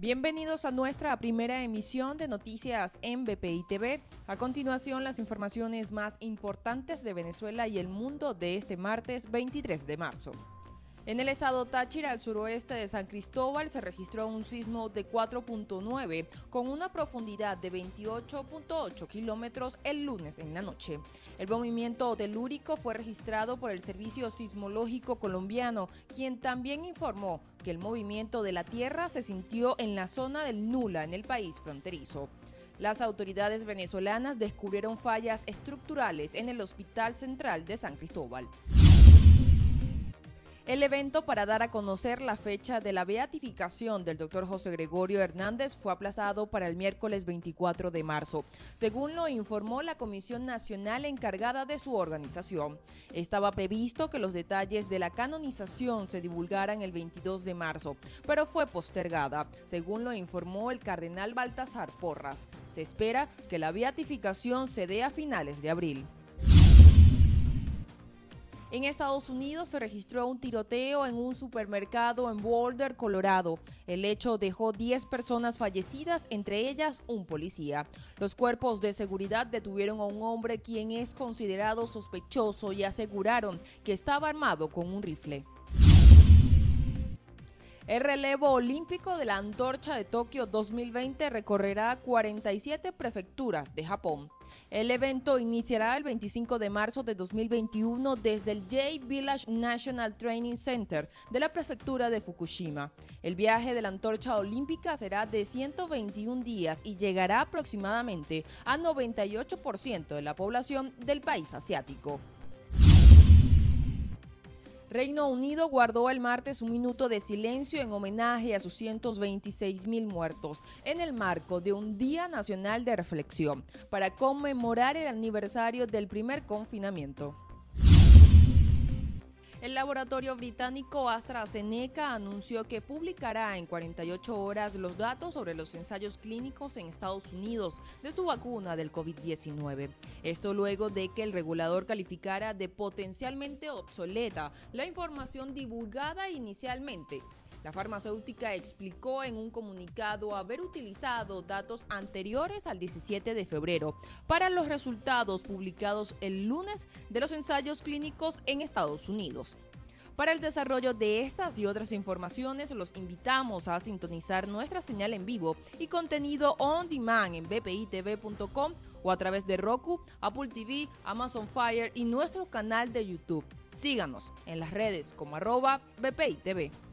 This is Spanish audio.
Bienvenidos a nuestra primera emisión de noticias en BPI TV. A continuación, las informaciones más importantes de Venezuela y el mundo de este martes 23 de marzo. En el estado Táchira, al suroeste de San Cristóbal, se registró un sismo de 4.9 con una profundidad de 28.8 kilómetros el lunes en la noche. El movimiento telúrico fue registrado por el Servicio Sismológico Colombiano, quien también informó que el movimiento de la Tierra se sintió en la zona del Nula, en el país fronterizo. Las autoridades venezolanas descubrieron fallas estructurales en el Hospital Central de San Cristóbal. El evento para dar a conocer la fecha de la beatificación del doctor José Gregorio Hernández fue aplazado para el miércoles 24 de marzo, según lo informó la Comisión Nacional encargada de su organización. Estaba previsto que los detalles de la canonización se divulgaran el 22 de marzo, pero fue postergada, según lo informó el cardenal Baltasar Porras. Se espera que la beatificación se dé a finales de abril. En Estados Unidos se registró un tiroteo en un supermercado en Boulder, Colorado. El hecho dejó 10 personas fallecidas, entre ellas un policía. Los cuerpos de seguridad detuvieron a un hombre quien es considerado sospechoso y aseguraron que estaba armado con un rifle. El relevo olímpico de la antorcha de Tokio 2020 recorrerá 47 prefecturas de Japón. El evento iniciará el 25 de marzo de 2021 desde el J Village National Training Center de la prefectura de Fukushima. El viaje de la antorcha olímpica será de 121 días y llegará aproximadamente a 98% de la población del país asiático. Reino Unido guardó el martes un minuto de silencio en homenaje a sus 126 mil muertos en el marco de un Día Nacional de Reflexión para conmemorar el aniversario del primer confinamiento. El laboratorio británico AstraZeneca anunció que publicará en 48 horas los datos sobre los ensayos clínicos en Estados Unidos de su vacuna del COVID-19. Esto luego de que el regulador calificara de potencialmente obsoleta la información divulgada inicialmente la farmacéutica explicó en un comunicado haber utilizado datos anteriores al 17 de febrero para los resultados publicados el lunes de los ensayos clínicos en Estados Unidos. Para el desarrollo de estas y otras informaciones, los invitamos a sintonizar nuestra señal en vivo y contenido on demand en bpitv.com o a través de Roku, Apple TV, Amazon Fire y nuestro canal de YouTube. Síganos en las redes como arroba bpitv.